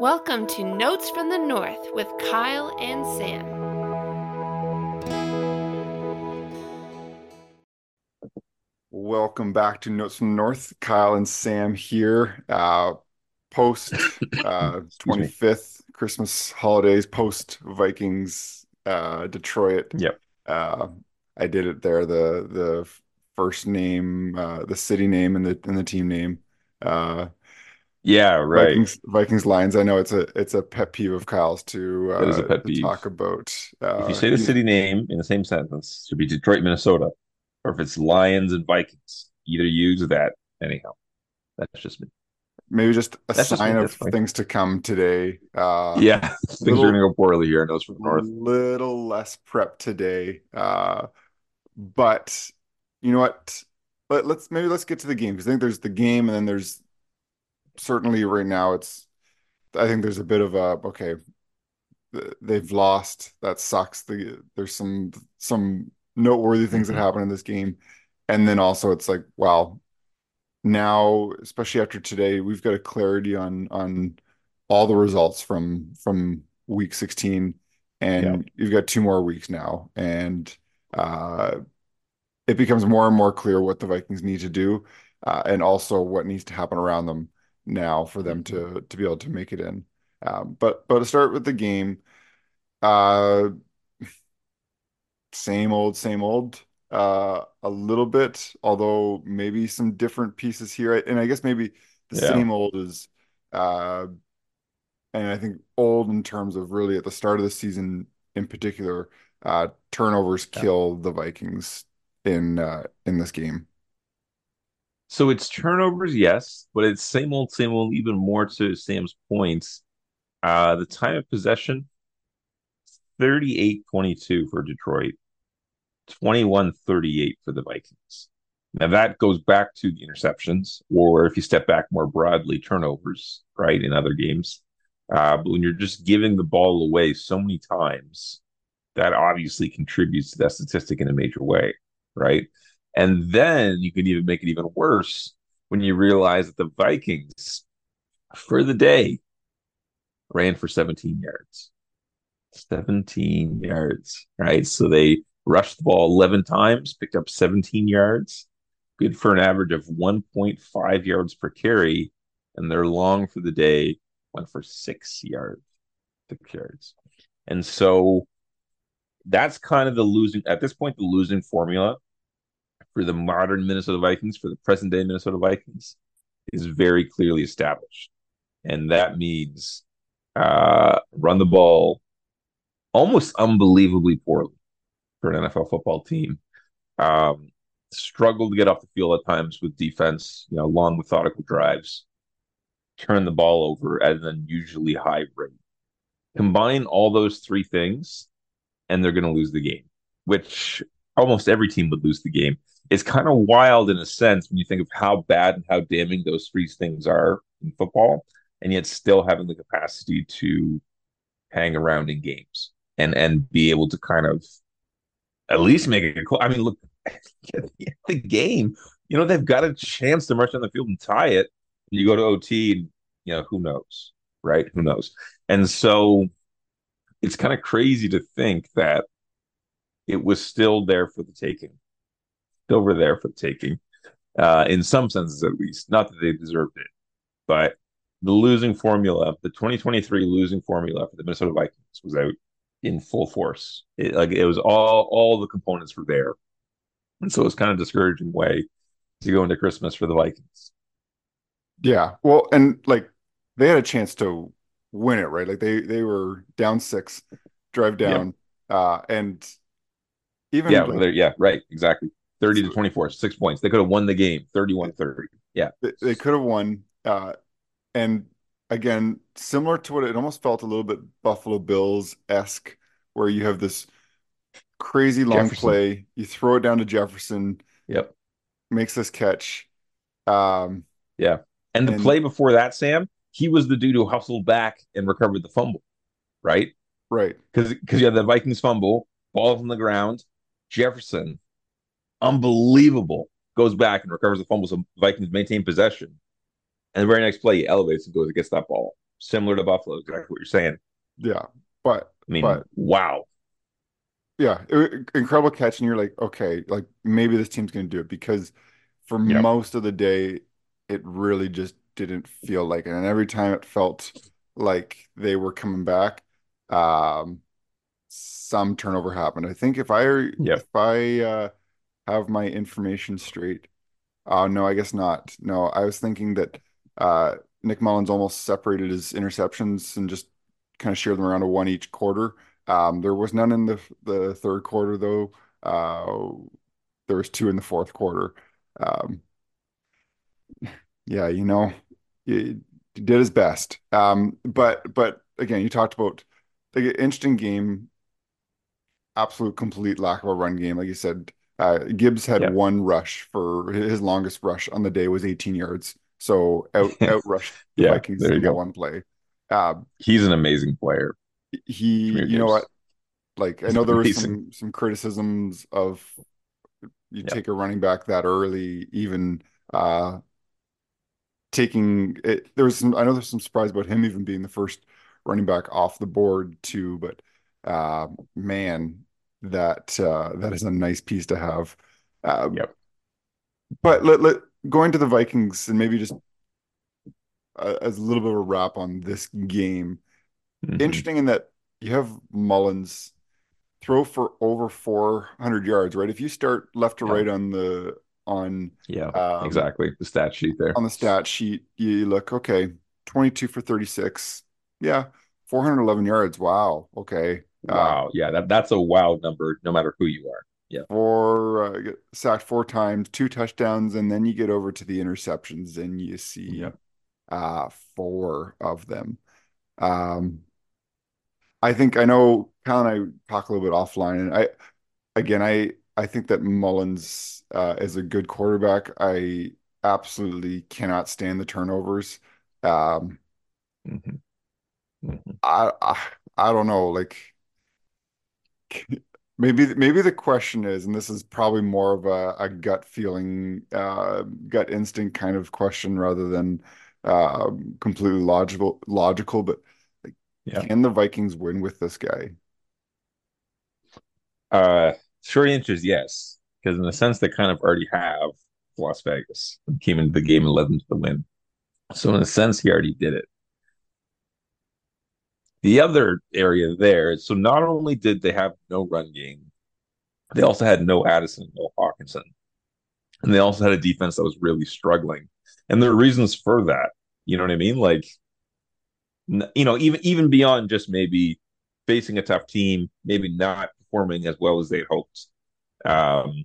Welcome to Notes from the North with Kyle and Sam. Welcome back to Notes from the North. Kyle and Sam here. Uh, post uh, 25th Christmas holidays, post Vikings uh, Detroit. Yep. Uh, I did it there. The the first name, uh, the city name, and the and the team name. Uh, Yeah, right. Vikings Vikings Lions. I know it's a it's a pet peeve of Kyle's to uh, is a pet to peeve. talk about. Uh, If you say the he- city name in the same sentence, it should be Detroit, Minnesota. Or if it's Lions and Vikings, either use that. Anyhow, that's just me. maybe just a That's sign me, of things to come today. Uh, Yeah, things little- are going to go poorly here. Notes from the North. little less prep today. Uh, but you know what? Let, let's maybe let's get to the game because I think there's the game and then there's certainly right now it's I think there's a bit of a okay they've lost. That sucks. The there's some some noteworthy things Mhm. that happen in this game. And then also it's like wow. Now especially after today we've got a clarity on on all the results from from week 16 and Yeah. you've got two more weeks now. And uh it becomes more and more clear what the Vikings need to do uh, and also what needs to happen around them now for them to to be able to make it in um, but but to start with the game uh same old same old uh a little bit although maybe some different pieces here and I guess maybe the Yeah. same old is uh and I think old in terms of really at the start of the season in particular uh turnovers Yeah. kill the Vikings in uh in this game So it's turnovers, yes, but it's same old, same old, even more to Sam's points. Uh, the time of possession, 38-22 for Detroit, 21-38 for the Vikings. Now that goes back to the interceptions, or if you step back more broadly, turnovers, right, in other games. Uh, but when you're just giving the ball away so many times, that obviously contributes to that statistic in a major way, right? And then you can even make it even worse when you realize that the Vikings, for the day, ran for 17 yards. 17 yards, right? So they rushed the ball 11 times, picked up 17 yards, good for an average of 1.5 yards per carry. And their long for the day went for six yards, six yards. And so that's kind of the losing, at this point, the losing formula for the modern Minnesota Vikings, for the present day Minnesota Vikings, is very clearly established. And that means uh, run the ball almost unbelievably poorly for an NFL football team. Um, struggle to get off the field at times with defense, you know, long methodical drives, turn the ball over at an unusually high rate. Combine all those three things, and they're going to lose the game, which almost every team would lose the game. It's kind of wild in a sense when you think of how bad and how damning those three things are in football, and yet still having the capacity to hang around in games and and be able to kind of at least make it close. I mean, look the, game. You know they've got a chance to march on the field and tie it. You go to OT, and you know who knows, right? Who knows? And so it's kind of crazy to think that it was still there for the taking, still were there for the taking, uh, in some senses at least. Not that they deserved it, but the losing formula, the 2023 losing formula for the Minnesota Vikings was out in full force. It, like it was all all the components were there, and so it's kind of discouraging way to go into Christmas for the Vikings. yeah well and like they had a chance to win it right like they they were down six drive down uh and even Yeah, like, yeah, right, exactly. 30 to 24, six points. They could have won the game 31 30. Yeah. they, they could have won uh and again similar to what it almost felt a little bit buffalo bills esque where you have this crazy long Jefferson. play you throw it down to jefferson Yep. makes this catch um yeah. And the And- play before that, Sam, he was the dude who hustled back and recovered the fumble, right? right Because because you had the Vikings fumble, ball on the ground, Jefferson, unbelievable, goes back and recovers the fumble. So Vikings maintain possession. And the very next play, he elevates and goes and gets that ball. similar to Buffalo, exactly what you're saying. Yeah, but I mean, but wow. yeah, it- incredible catch, and you're like, okay, like maybe this team's going to do it because for Yep. most of the day, it really just didn't feel like it, and every time it felt like they were coming back, um, some turnover happened. I think if I Yep. if I uh, have my information straight, uh, no, I guess not. No, I was thinking that uh, Nick Mullens almost separated his interceptions and just kind of shared them around to one each quarter. Um, there was none in the the third quarter though. Uh, there was two in the fourth quarter. Um, yeah, you know, he, he did his best. Um, but but again, you talked about the interesting game, absolute complete lack of a run game. Like you said, uh, Gibbs had Yep. one rush for his longest rush on the day was 18 yards. So out out rushed the Yeah, Vikings there you go. one play. Uh, He's an amazing player. he, you know what? Gibbs. Like I know there was some some criticisms of you Yep. take a running back that early, even uh taking it. There was some. I know there's some surprise about him even being the first running back off the board too. But uh, man, that uh, that is a nice piece to have. Uh, Yep. But let let going to the Vikings and maybe just uh, as a little bit of a wrap on this game Mhm. interesting in that you have Mullens throw for over 400 yards, right? If you start left to Yeah. right on the on Yeah, um, exactly. The stat sheet there. on the stat sheet, you look okay, 22 for 36. Yeah, 411 yards. Wow. Okay. Wow. Yeah, that, that's a wow number, no matter who you are. Yeah. four uh, sacked four times, two touchdowns, and then you get over to the interceptions and you see uh four of them. Um I think I know Kyle and I talk a little bit offline and I again I I think that Mullens uh is a good quarterback. I absolutely cannot stand the turnovers. Um Mhm. Mhm. I I, I don't know like maybe maybe the question is and this is probably more of a, a gut feeling uh gut instinct kind of question rather than uh completely logical logical but like, Yeah. can the Vikings win with this guy? Uh, short answer is yes, because in a sense they kind of already have Las Vegas came into the game and led them to the win. So in a sense, he already did it. The other area there so not only did they have no run game, they also had no Addison, no Hockenson, and they also had a defense that was really struggling. And there are reasons for that. You know what I mean? Like, you know, even even beyond just maybe facing a tough team, maybe not performing as well as they hoped. Um,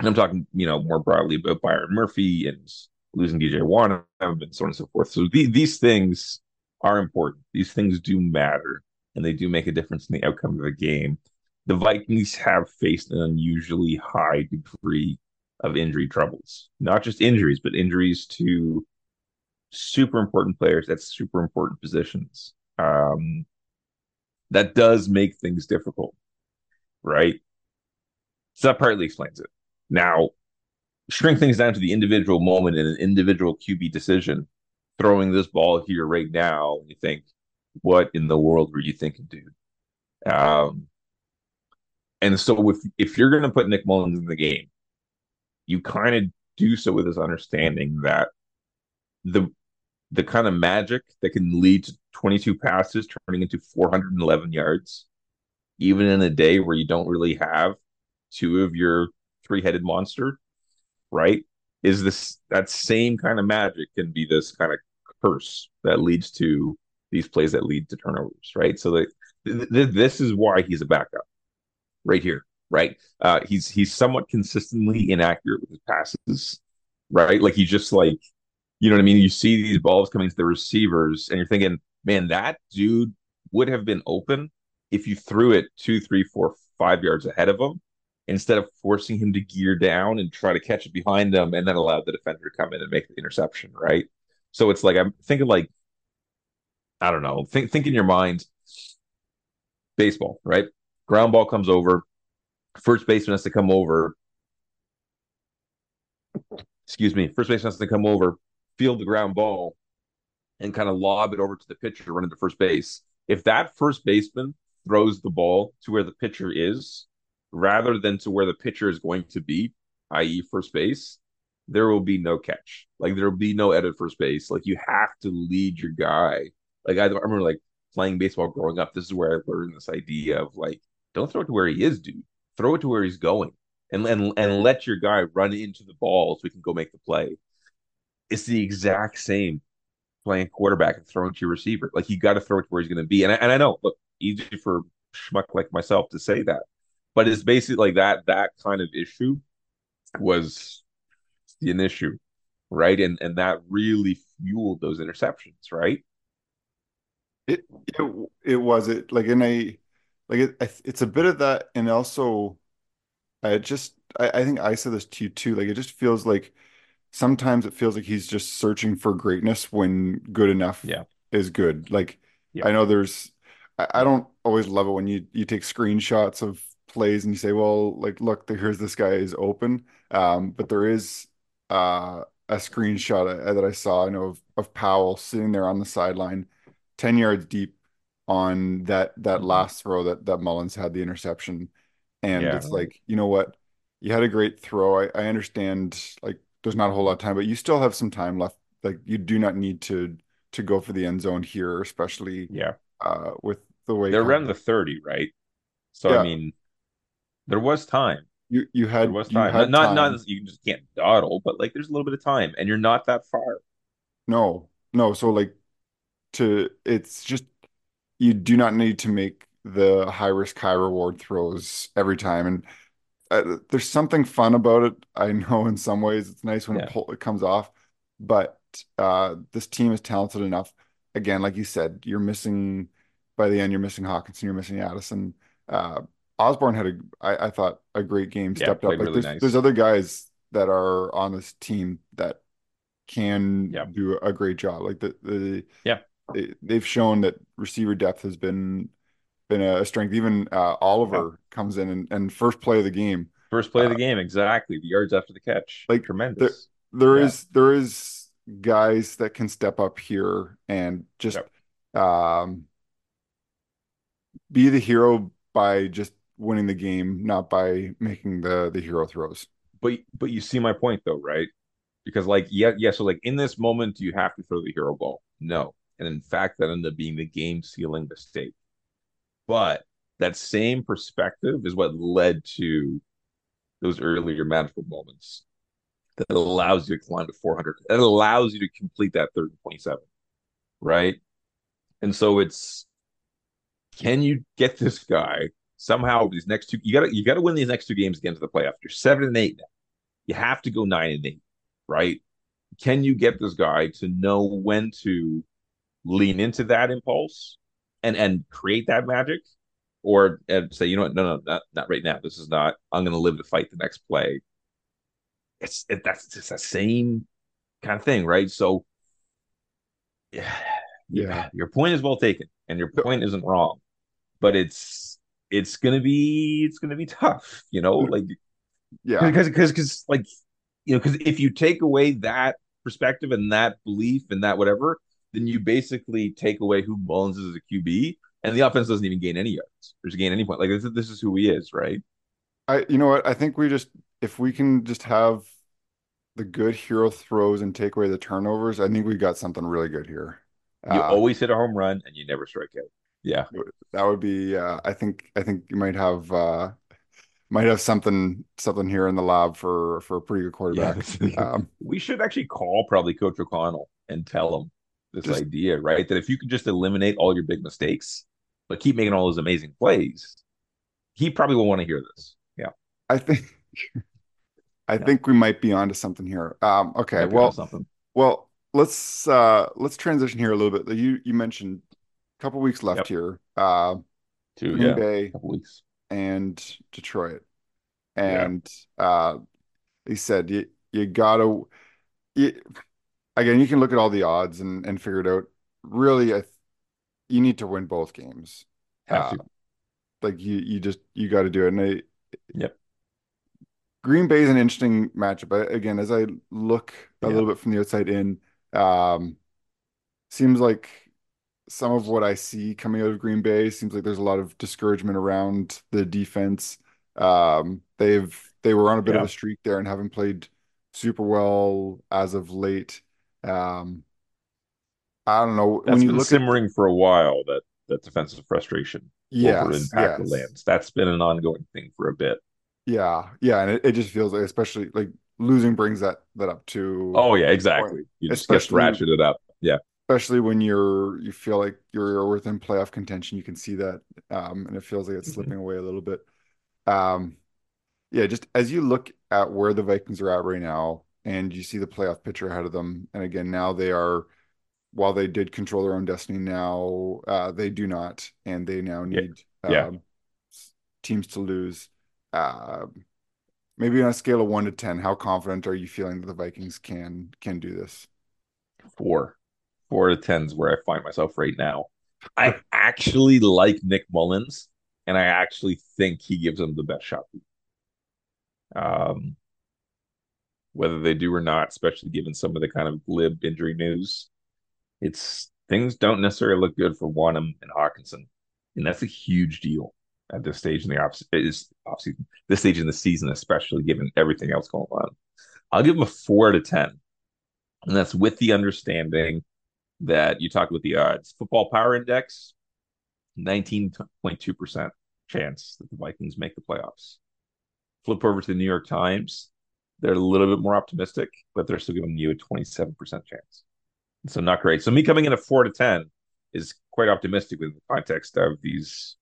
and I'm talking, you know, more broadly about Byron Murphy and losing DJ Wonnum and so on and so forth. So the, these things are important. These things do matter, and they do make a difference in the outcome of a game. The Vikings have faced an unusually high degree of injury troubles, not just injuries, but injuries to super important players at super important positions. Um, that does make things difficult, right? So that partly explains it. Now, shrink things down to the individual moment and an individual QB decision. Throwing this ball here right now, and you think, what in the world were you thinking, dude? Um, and so if if you're going to put Nick Mullens in the game, you kind of do so with this understanding that the the kind of magic that can lead to 22 passes turning into 411 yards, even in a day where you don't really have two of your three-headed monster, right? Is this that same kind of magic can be this kind of curse that leads to these plays that lead to turnovers, right? So that th- th- this is why he's a backup right here, right? Uh, he's he's somewhat consistently inaccurate with his passes, right? Like he's just like, you know what I mean? You see these balls coming to the receivers, and you're thinking, man, that dude would have been open if you threw it two, three, four, five yards ahead of him instead of forcing him to gear down and try to catch it behind him and then allow the defender to come in and make the interception, right? So it's like I'm thinking like I don't know, think think in your mind baseball, right? Ground ball comes over, first baseman has to come over. Excuse me, first baseman has to come over, field the ground ball, and kind of lob it over to the pitcher running to first base. If that first baseman throws the ball to where the pitcher is rather than to where the pitcher is going to be, i.e., first base, there will be no catch. Like there will be no edit first base. Like you have to lead your guy. Like I remember like playing baseball growing up. This is where I learned this idea of like, don't throw it to where he is, dude. Throw it to where he's going, and and and let your guy run into the ball so we can go make the play. It's the exact same playing quarterback and throwing to your receiver. Like you got to throw it to where he's going to be. And I, and I know, look, easy for schmuck like myself to say that, but it's basically like that. That kind of issue was an issue, right? And and that really fueled those interceptions, right? It it it was it like in a like it it's a bit of that, and also I just I, I think I said this to you too. Like it just feels like sometimes it feels like he's just searching for greatness when good enough Yeah. is good. Like Yeah. I know there's I, I don't always love it when you you take screenshots of plays and you say, well, like look, here's this guy is open. Um, but there is uh a screenshot uh, that I saw, I know of, of Powell sitting there on the sideline, 10 yards deep on that that Mhm. last throw that that Mullens had the interception. And Yeah. it's like, you know what? You had a great throw. I, I understand like there's not a whole lot of time, but you still have some time left. Like you do not need to to go for the end zone here, especially Yeah. uh with the way They're around the 30, right? So Yeah. I mean, there was time. You you had There was time. had not, not time. not you just can't dawdle, but like there's a little bit of time, and you're not that far. No, no. So like to it's just you do not need to make the high risk, high reward throws every time. And uh, there's something fun about it. I know in some ways it's nice when Yeah. it, pull, it comes off, but uh, this team is talented enough. Again, like you said, you're missing by the end, you're missing Hockenson, you're missing Addison. Uh, Osborn had a, I, I thought, a great game, Yeah, stepped up. Like really there's, nice. there's other guys that are on this team that can Yeah. do a great job. Like the the Yeah. they, they've shown that receiver depth has been been a strength. Even uh, Oliver comes in and, and first play of the game. First play of the Uh, game, exactly. The yards after the catch, Like, tremendous. There Yeah. is there is guys that can step up here and just um be the hero by just winning the game, not by making the the hero throws. But but you see my point though, right? Because like yeah yeah, so like in this moment, you have to throw the hero ball? No, and in fact, that ended up being the game sealing mistake. But that same perspective is what led to those earlier magical moments that allows you to climb to 400. That allows you to complete that third and 27, right? And so it's can you get this guy somehow these next two you gotta you gotta win these next two games against the playoffs. You're seven and eight now. You have to go nine and eight, right? Can you get this guy to know when to lean into that impulse and and create that magic? Or and say, you know what, no, no, not not right now. This is not I'm gonna live to fight the next play. It's it, that's just the same kind of thing, right? So yeah, Yeah. your point is well taken, and your point isn't wrong, but it's it's gonna be it's gonna be tough, you know, like Yeah. because because because like you know because if you take away that perspective and that belief and that whatever, then you basically take away who Mullens is as a QB, and the offense doesn't even gain any yards or gain any point. Like this, is- this is who he is, right? I you know what? I think we just if we can just have the good hero throws and take away the turnovers, I think we've got something really good here. You Uh, always hit a home run and you never strike out. Yeah, that would be uh, I think I think you might have uh might have something something here in the lab for for a pretty good quarterback. Yeah. Um, we should actually call probably Coach O'Connell and tell him this Just- idea, right? That if you could just eliminate all your big mistakes, but keep making all those amazing plays, he probably will want to hear this. Yeah. I think I Yeah. think we might be onto something here. Um, okay, well, something. well, let's uh let's transition here a little bit. You you mentioned couple weeks left Yep. here. Uh, Two, Green yeah, Bay couple weeks. and Detroit, Yeah. and uh, he said you you gotta you, again. You can look at all the odds and and figure it out. Really, I th you need to win both games. Have Uh, to. like you you just you got to do it. And I, Yep. Green Bay is an interesting matchup. I, again, as I look a Yeah. little bit from the outside in, um, seems like some of what I see coming out of Green Bay seems like there's a lot of discouragement around the defense. Um, they've they were on a bit of a streak there and haven't played super well as of late. Um, I don't know That's when you been look at simmering for a while, that that defensive frustration over in yes, lands. That's been an ongoing thing for a bit. Yeah, yeah, and it, it just feels like, especially like losing brings that that up to Oh yeah, exactly. You just get especially ratcheted up. Yeah. Especially when you're you feel like you're within playoff contention. You can see that, um, and it feels like it's Mhm. slipping away a little bit. Um, yeah, just as you look at where the Vikings are at right now, and you see the playoff picture ahead of them, and again now they are, while they did control their own destiny, now uh, they do not, and they now need Yeah. um, teams to lose. Um, maybe on a scale of one to ten, how confident are you feeling that the Vikings can can do this? Four. Four to ten is where I find myself right now. I actually like Nick Mullens, and I actually think he gives them the best shot. Um, whether they do or not, especially given some of the kind of glib injury news, it's things don't necessarily look good for Wonnum and Hockenson, and that's a huge deal at this stage in the off is offseason, this stage in the season, especially given everything else going on. I'll give them a four of ten, and that's with the understanding that you talked about the odds. Football Power Index, nineteen point two percent chance that the Vikings make the playoffs. Flip over to the New York Times, they're a little bit more optimistic, but they're still giving you a twenty seven percent chance. So not great. So me coming in at four to ten is quite optimistic within the context of these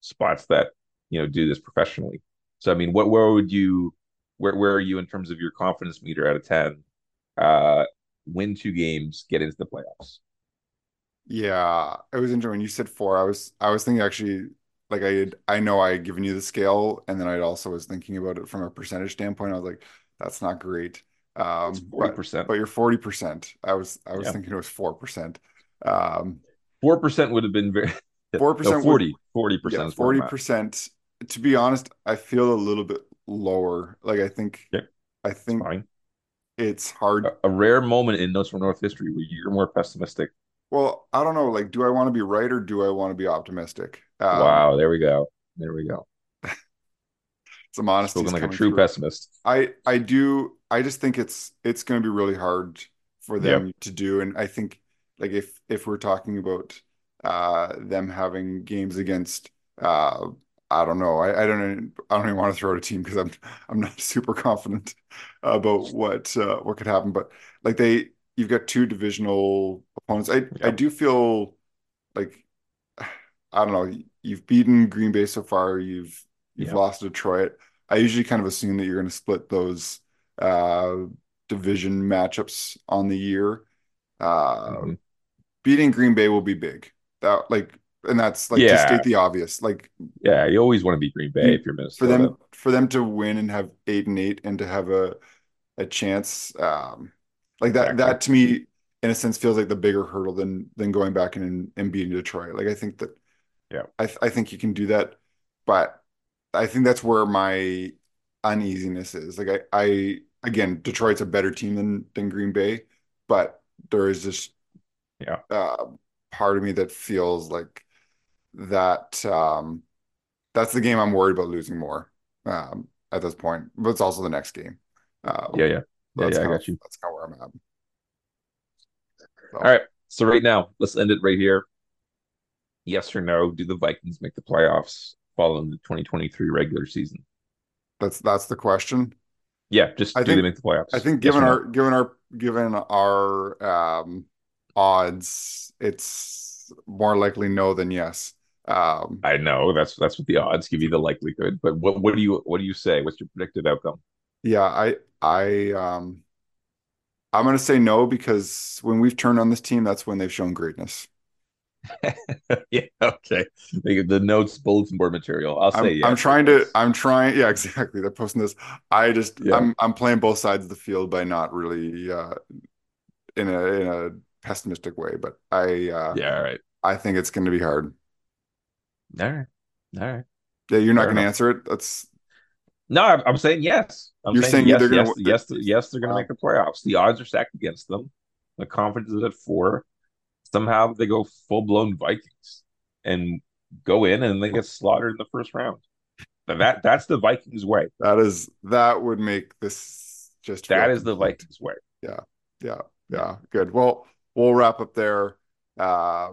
spots that you know do this professionally. So I mean, what where would you where where are you in terms of your confidence meter out of ten? Uh, win two games, get into the playoffs. Yeah, it was interesting when you said four. I was I was thinking actually like I had, I know I had given you the scale, and then I also was thinking about it from a percentage standpoint. I was like, that's not great. Um, forty but percent. but you're 40%. I was I was Yeah. thinking it was 4%. Um, Four percent would have been very 4% no, 40 40 yeah, percent is where I'm at. 40%. To be honest, I feel a little bit lower. Like I think Yeah. I think. It's hard. A, a rare moment in Notes from North history where you're more pessimistic. Well, I don't know. Like, do I want to be right or do I want to be optimistic? Um, wow, there we go. There we go. Some honesty Spoken like a true through. pessimist. I I do I just think it's it's going to be really hard for them to do and I think like if if we're talking about uh them having games against uh I don't know I, I don't even- I don't even want to throw out a team because I'm I'm not super confident about what uh, what could happen but like they you've got two divisional opponents I I do feel like I don't know you've beaten Green Bay so far you've you've Yeah. lost Detroit I usually kind of assume that you're going to split those uh, division matchups on the year. Uh, Mhm. beating Green Bay will be big. That like, and that's like to state the obvious. Like Yeah, you always want to be Green Bay if you're Minnesota. for them, for them to win and have eight and eight, and to have a a chance, um, like that. Exactly. That to me, in a sense, feels like the bigger hurdle than than going back and and beating Detroit. Like I think that, Yeah. I I think you can do that, but I think that's where my uneasiness is. Like I, I again, Detroit's a better team than than Green Bay, but there is this Yeah. uh, part of me that feels like that um, that's the game I'm worried about losing more um, at this point. But it's also the next game. Uh, Yeah, yeah. Yeah, that's yeah, I got of, you. That's kind of where I'm at. So, All right. So right now, let's end it right here. Yes or no? Do the Vikings make the playoffs following the 2023 regular season? that's that's the question. Yeah, just I do they make the playoffs? I think Yes given no? our given our given our um, odds, it's more likely no than yes. Um, I know that's that's what the odds give you the likelihood. But what what do you what do you say? What's your predicted outcome? yeah, I I um, I'm gonna say no because when we've turned on this team, that's when they've shown greatness. yeah, okay. The, the notes bulletin board material. I'll I'm, say yes. I'm trying to I'm trying yeah exactly they're posting this I just Yeah. I'm I'm playing both sides of the field by not really uh in a in a pessimistic way but I uh Yeah, all right. I think it's going to be hard All right. All right. yeah you're not going to answer it that's No, I'm, I'm saying yes. I'm You're saying yes, they're gonna- yes, yes, yes, they're going to make the playoffs. The odds are stacked against them. The conference is at four. somehow they go full blown Vikings and go in and they get slaughtered in the first round. That that's the Vikings way. That is that would make this just that is the Vikings way. Yeah, yeah, yeah. Good. Well, we'll wrap up there. Uh,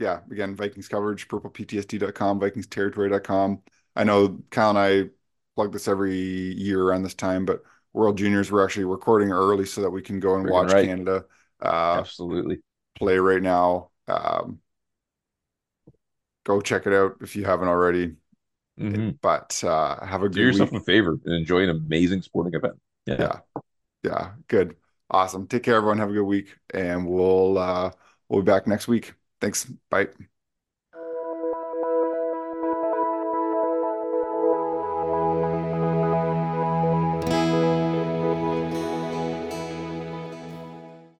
yeah, again, Vikings coverage, purpleptsd.com, vikingsterritory.com. I know Kyle and I plug this every year around this time, but World Juniors, we're actually recording early so that we can go and watch right. Canada uh, absolutely play right now. Um, go check it out if you haven't already. Mm-hmm. But uh, have a good do yourself week. a favor and enjoy an amazing sporting event. Yeah. yeah, yeah, good, awesome. Take care, everyone. Have a good week, and we'll uh, we'll be back next week. Thanks. Bye.